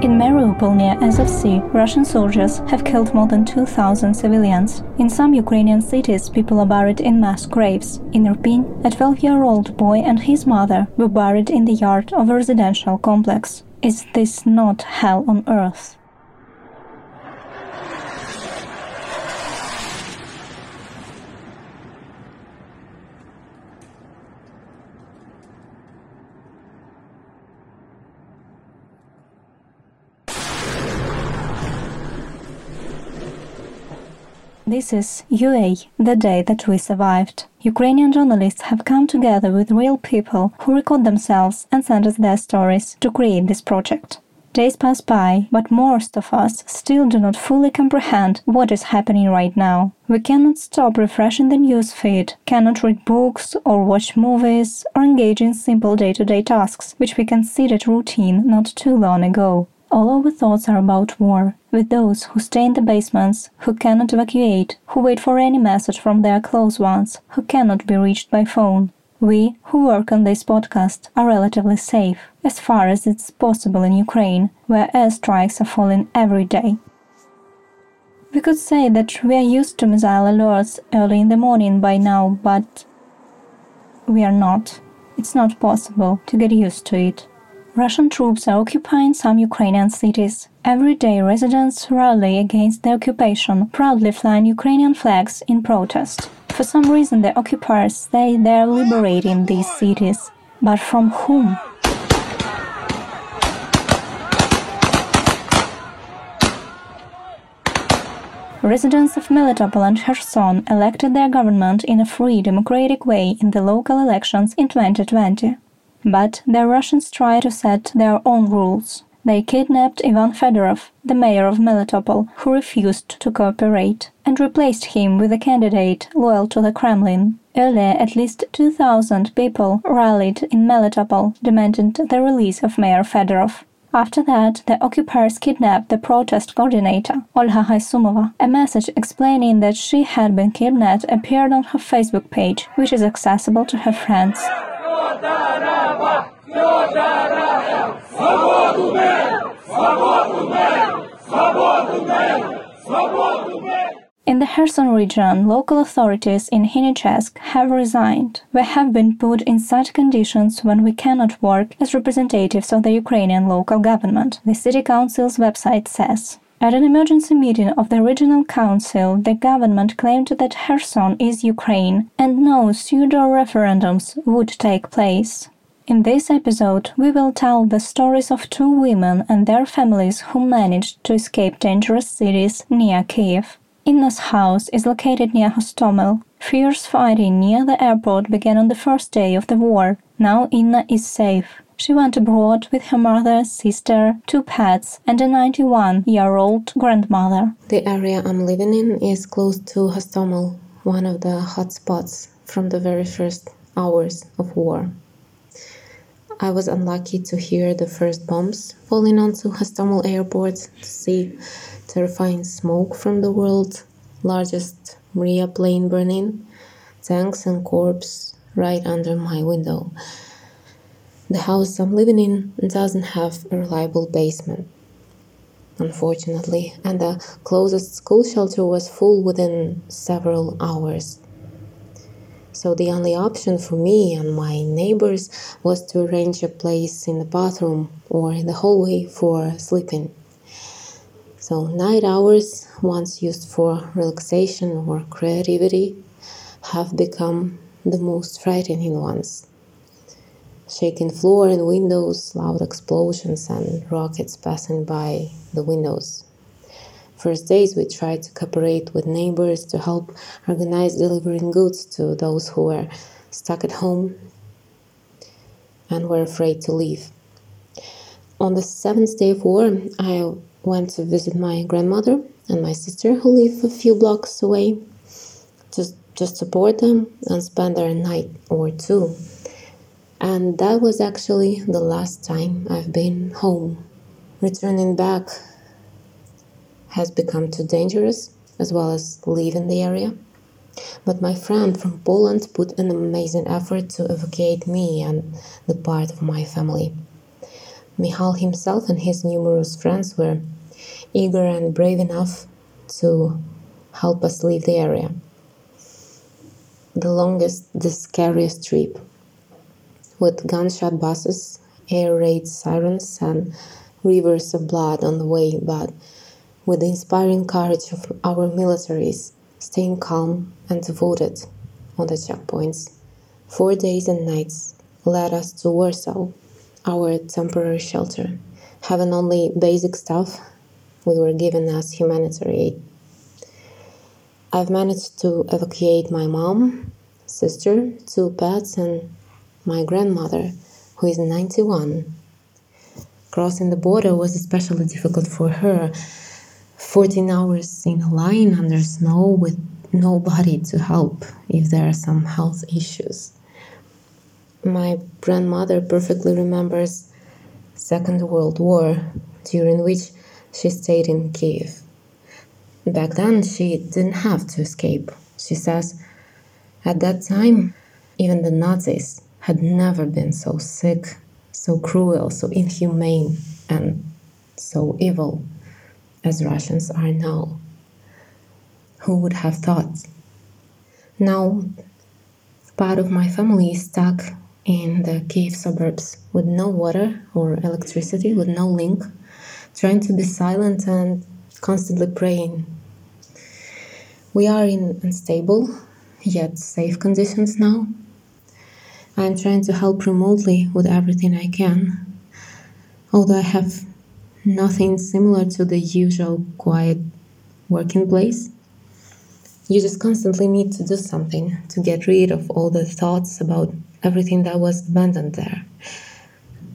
In Mariupol near Azov Sea, Russian soldiers have killed more than 2,000 civilians. In some Ukrainian cities, people are buried in mass graves. In Irpin, a 12-year-old boy and his mother were buried in the yard of a residential complex. Is this not hell on earth? This is UA, the day that we survived. Ukrainian journalists have come together with real people who record themselves and send us their stories to create this project. Days pass by, but most of us still do not fully comprehend what is happening right now. We cannot stop refreshing the news feed, cannot read books or watch movies or engage in simple day to day tasks which we considered routine not too long ago. All our thoughts are about war, with those who stay in the basements, who cannot evacuate, who wait for any message from their close ones, who cannot be reached by phone. We, who work on this podcast, are relatively safe, as far as it's possible in Ukraine, where airstrikes are falling every day. We could say that we are used to missile alerts early in the morning by now, but we are not. It's not possible to get used to it. Russian troops are occupying some Ukrainian cities. Every day, residents rally against the occupation, proudly flying Ukrainian flags in protest. For some reason, the occupiers say they are liberating these cities. But from whom? Residents of Melitopol and Kherson elected their government in a free democratic way in the local elections in 2020. But the Russians try to set their own rules. They kidnapped Ivan Fedorov, the mayor of Melitopol, who refused to cooperate, and replaced him with a candidate loyal to the Kremlin. Earlier, at least 2,000 people rallied in Melitopol, demanding the release of Mayor Fedorov. After that, the occupiers kidnapped the protest coordinator, Olga Haysumova. A message explaining that she had been kidnapped appeared on her Facebook page, which is accessible to her friends. In the Kherson region, local authorities in Henichesk have resigned. We have been put in such conditions when we cannot work as representatives of the Ukrainian local government, the city council's website says. At an emergency meeting of the regional council, the government claimed that Kherson is Ukraine and no pseudo referendums would take place. In this episode, we will tell the stories of two women and their families who managed to escape dangerous cities near Kiev. Inna's house is located near Hostomel. Fierce fighting near the airport began on the first day of the war. Now Inna is safe. She went abroad with her mother, sister, two pets, and a 91 year old grandmother. The area I'm living in is close to Hostomel, one of the hot spots from the very first hours of war. I was unlucky to hear the first bombs falling onto Hostomel airport, to see terrifying smoke from the world's largest Mriya plane burning, tanks and corpses right under my window. The house I'm living in doesn't have a reliable basement, unfortunately, and the closest school shelter was full within several hours. So the only option for me and my neighbors was to arrange a place in the bathroom or in the hallway for sleeping. So night hours, once used for relaxation or creativity, have become the most frightening ones. Shaking floor and windows, loud explosions and rockets passing by the windows. First days, we tried to cooperate with neighbors to help organize delivering goods to those who were stuck at home and were afraid to leave. On the seventh day of war, I went to visit my grandmother and my sister, who live a few blocks away, just just support them and spend there a night or two. And that was actually the last time I've been home. Returning back has become too dangerous, as well as leaving the area. But my friend from Poland put an amazing effort to evacuate me and the part of my family. Mihal himself and his numerous friends were eager and brave enough to help us leave the area. The longest, the scariest trip, with gunshot buses, air raid sirens, and rivers of blood on the way, but with the inspiring courage of our militaries, staying calm and devoted on the checkpoints. Four days and nights led us to Warsaw, our temporary shelter. Having only basic stuff, we were given as humanitarian aid. I've managed to evacuate my mom, sister, two pets, and my grandmother, who is 91. Crossing the border was especially difficult for her. 14 hours in a line under snow with nobody to help if there are some health issues. My grandmother perfectly remembers Second World War, during which she stayed in Kiev. Back then, she didn't have to escape. She says, at that time, even the Nazis had never been so sick, so cruel, so inhumane, and so evil as Russians are now. Who would have thought? Now, part of my family is stuck in the Kiev suburbs with no water or electricity, with no link, trying to be silent and constantly praying we are in unstable yet safe conditions now. I'm trying to help remotely with everything I can, although I have nothing similar to the usual quiet working place. You just constantly need to do something to get rid of all the thoughts about everything that was abandoned there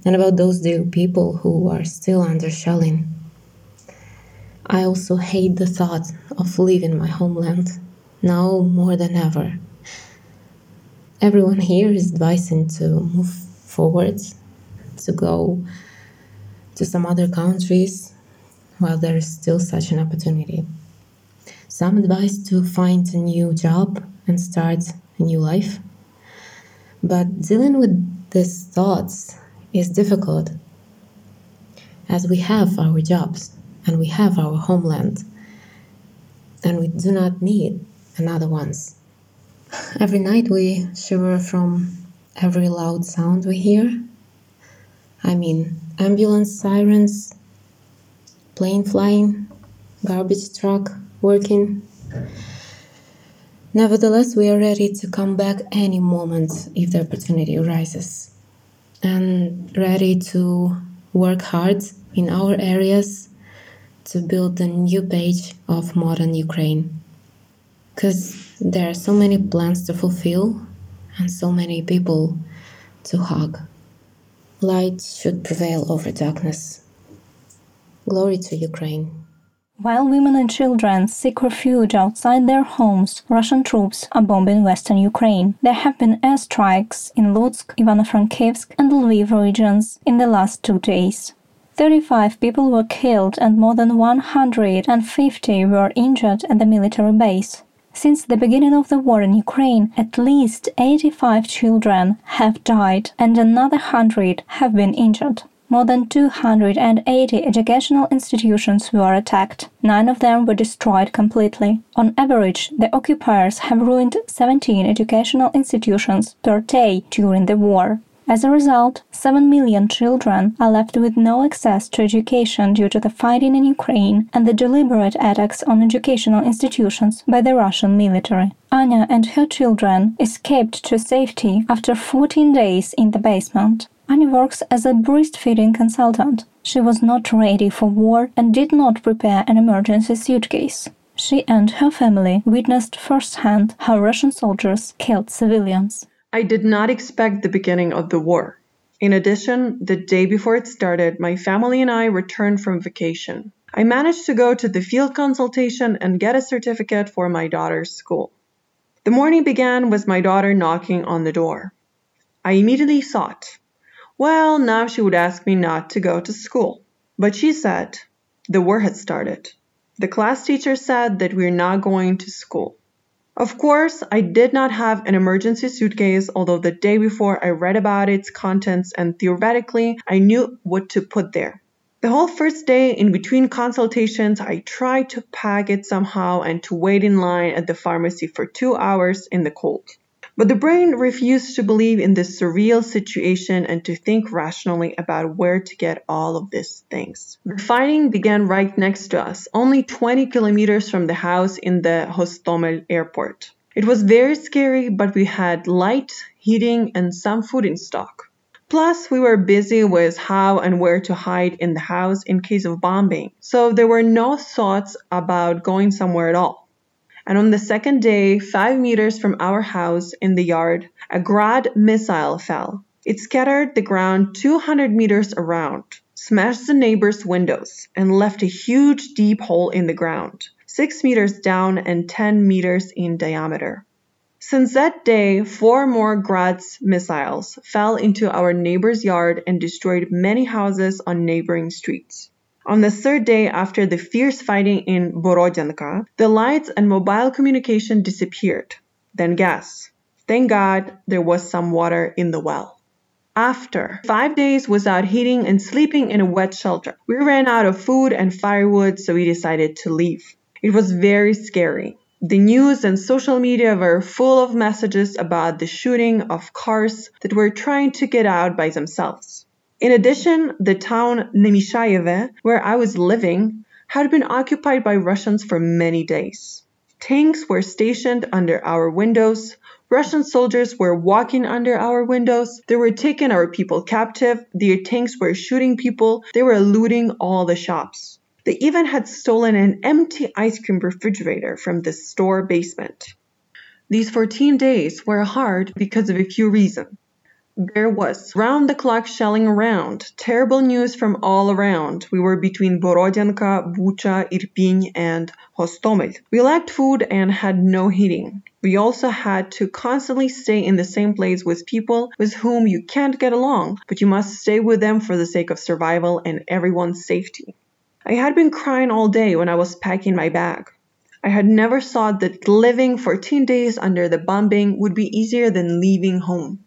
and about those dear people who are still under shelling. I also hate the thought of leaving my homeland, now more than ever. Everyone here is advising to move forward, to go to some other countries while there is still such an opportunity. Some advise to find a new job and start a new life. But dealing with these thoughts is difficult as we have our jobs and we have our homeland, and we do not need another ones. Every night we shiver from every loud sound we hear. I mean, ambulance sirens, plane flying, garbage truck working. Nevertheless, we are ready to come back any moment if the opportunity arises, and ready to work hard in our areas to build a new page of modern Ukraine. Because there are so many plans to fulfill and so many people to hug. Light should prevail over darkness. Glory to Ukraine. While women and children seek refuge outside their homes, Russian troops are bombing western Ukraine. There have been airstrikes in Lutsk, Ivano-Frankivsk, and Lviv regions in the last two days. 35 people were killed and more than 150 were injured at the military base. Since the beginning of the war in Ukraine, at least 85 children have died and another 100 have been injured. More than 280 educational institutions were attacked. Nine of them were destroyed completely. On average, the occupiers have ruined 17 educational institutions per day during the war. As a result, 7 million children are left with no access to education due to the fighting in Ukraine and the deliberate attacks on educational institutions by the Russian military. Anya and her children escaped to safety after 14 days in the basement. Anya works as a breastfeeding consultant. She was not ready for war and did not prepare an emergency suitcase. She and her family witnessed firsthand how Russian soldiers killed civilians. I did not expect the beginning of the war. In addition, the day before it started, my family and I returned from vacation. I managed to go to the field consultation and get a certificate for my daughter's school. The morning began with my daughter knocking on the door. I immediately thought, well, now she would ask me not to go to school. But she said, the war had started. The class teacher said that we're not going to school. Of course, I did not have an emergency suitcase, although the day before I read about its contents and theoretically I knew what to put there. The whole first day in between consultations, I tried to pack it somehow and to wait in line at the pharmacy for two hours in the cold. But the brain refused to believe in this surreal situation and to think rationally about where to get all of these things. The fighting began right next to us, only 20 kilometers from the house in the Hostomel airport. It was very scary, but we had light, heating, and some food in stock. Plus, we were busy with how and where to hide in the house in case of bombing, so there were no thoughts about going somewhere at all and on the second day, five meters from our house in the yard, a Grad missile fell. It scattered the ground 200 meters around, smashed the neighbor's windows, and left a huge deep hole in the ground, 6 meters down and 10 meters in diameter. Since that day, four more Grad's missiles fell into our neighbor's yard and destroyed many houses on neighboring streets. On the third day after the fierce fighting in Borodyanka, the lights and mobile communication disappeared. Then gas. Thank God there was some water in the well. After five days without heating and sleeping in a wet shelter, we ran out of food and firewood, so we decided to leave. It was very scary. The news and social media were full of messages about the shooting of cars that were trying to get out by themselves. In addition, the town Nemishayeve, where I was living, had been occupied by Russians for many days. Tanks were stationed under our windows. Russian soldiers were walking under our windows. They were taking our people captive. Their tanks were shooting people. They were looting all the shops. They even had stolen an empty ice cream refrigerator from the store basement. These 14 days were hard because of a few reasons. There was round the clock shelling around, terrible news from all around. We were between Borodyanka, Bucha, Irpin, and Hostomel. We lacked food and had no heating. We also had to constantly stay in the same place with people with whom you can't get along, but you must stay with them for the sake of survival and everyone's safety. I had been crying all day when I was packing my bag. I had never thought that living 14 days under the bombing would be easier than leaving home.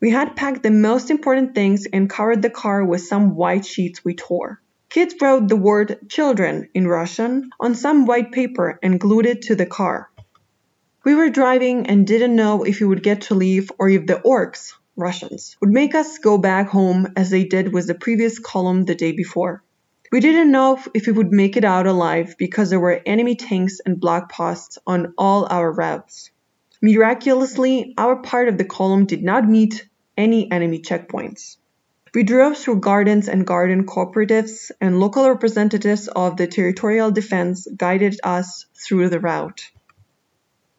We had packed the most important things and covered the car with some white sheets we tore. Kids wrote the word children in Russian on some white paper and glued it to the car. We were driving and didn't know if we would get to leave or if the orcs, Russians, would make us go back home as they did with the previous column the day before. We didn't know if we would make it out alive because there were enemy tanks and block posts on all our routes. Miraculously, our part of the column did not meet any enemy checkpoints. We drove through gardens and garden cooperatives, and local representatives of the territorial defense guided us through the route.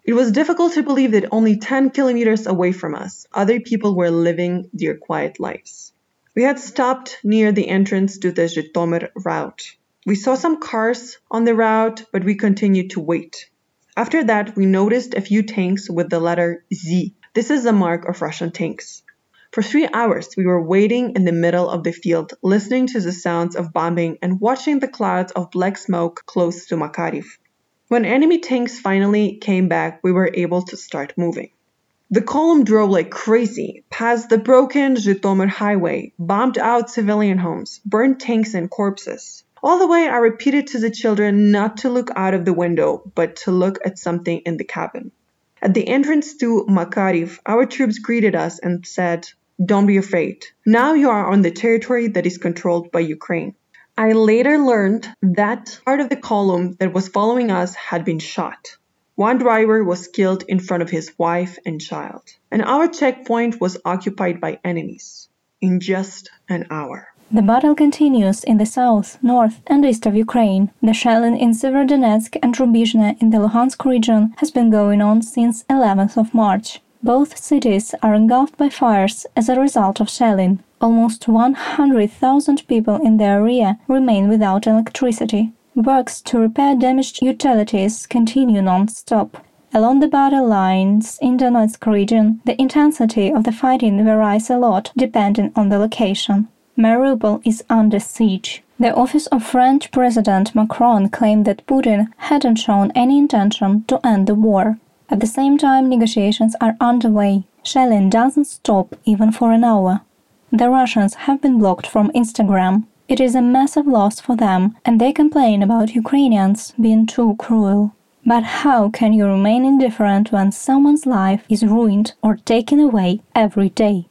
It was difficult to believe that only 10 kilometers away from us, other people were living their quiet lives. We had stopped near the entrance to the Zhytomyr route. We saw some cars on the route, but we continued to wait. After that, we noticed a few tanks with the letter Z. This is the mark of Russian tanks. For three hours we were waiting in the middle of the field, listening to the sounds of bombing and watching the clouds of black smoke close to Makariv. When enemy tanks finally came back, we were able to start moving. The column drove like crazy, past the broken Zhytomyr highway, bombed out civilian homes, burned tanks and corpses. All the way I repeated to the children not to look out of the window, but to look at something in the cabin. At the entrance to Makariv, our troops greeted us and said, don't be afraid. Now you are on the territory that is controlled by Ukraine. I later learned that part of the column that was following us had been shot. One driver was killed in front of his wife and child, and our checkpoint was occupied by enemies in just an hour. The battle continues in the south, north, and east of Ukraine. The shelling in Severodonetsk and Rubizhne in the Luhansk region has been going on since 11th of March. Both cities are engulfed by fires as a result of shelling. Almost 100,000 people in the area remain without electricity. Works to repair damaged utilities continue non-stop. Along the battle lines in the Donetsk region, the intensity of the fighting varies a lot depending on the location. Mariupol is under siege. The office of French President Macron claimed that Putin hadn't shown any intention to end the war. At the same time, negotiations are underway. Shelling doesn't stop even for an hour. The Russians have been blocked from Instagram. It is a massive loss for them, and they complain about Ukrainians being too cruel. But how can you remain indifferent when someone's life is ruined or taken away every day?